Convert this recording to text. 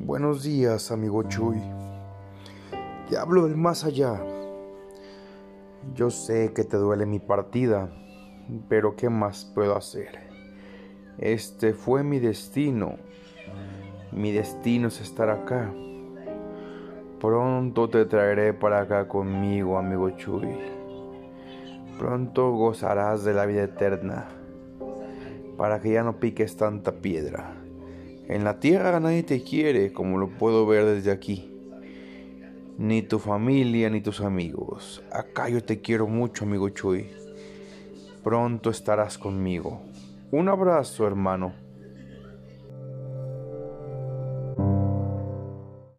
Buenos días, amigo Chuy. Te hablo del más allá. Yo sé que te duele mi partida, pero ¿qué más puedo hacer? Este fue mi destino. Mi destino es estar acá. Pronto te traeré para acá conmigo, amigo Chuy. Pronto gozarás de la vida eterna, para que ya no piques tanta piedra. En la tierra nadie te quiere como lo puedo ver desde aquí. Ni tu familia ni tus amigos. Acá yo te quiero mucho, amigo Chuy. Pronto estarás conmigo. Un abrazo, hermano.